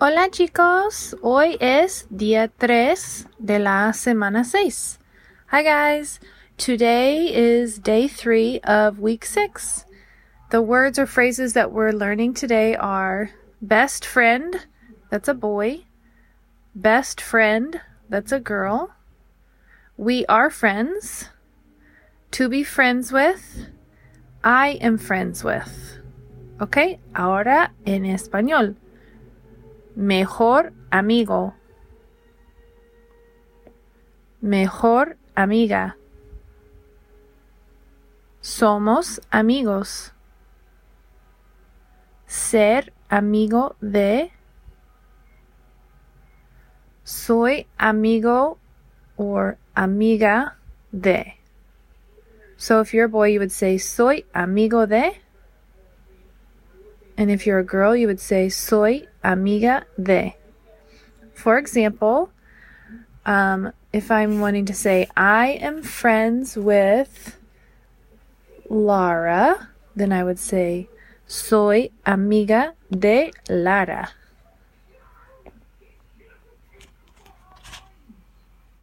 Hola chicos, hoy es día 3 de la semana 6. Hi guys, today is day 3 of week 6. The words or phrases that we're learning today are best friend, that's a boy, best friend, that's a girl, we are friends, to be friends with, I am friends with. Ok, ahora en español. Mejor amigo. Mejor amiga. Somos amigos. Ser amigo de. Soy amigo or amiga de. So if you're a boy, you would say soy amigo de. And if you're a girl, you would say soy amiga de. For example, um, if I'm wanting to say I am friends with Lara, then I would say soy amiga de Lara.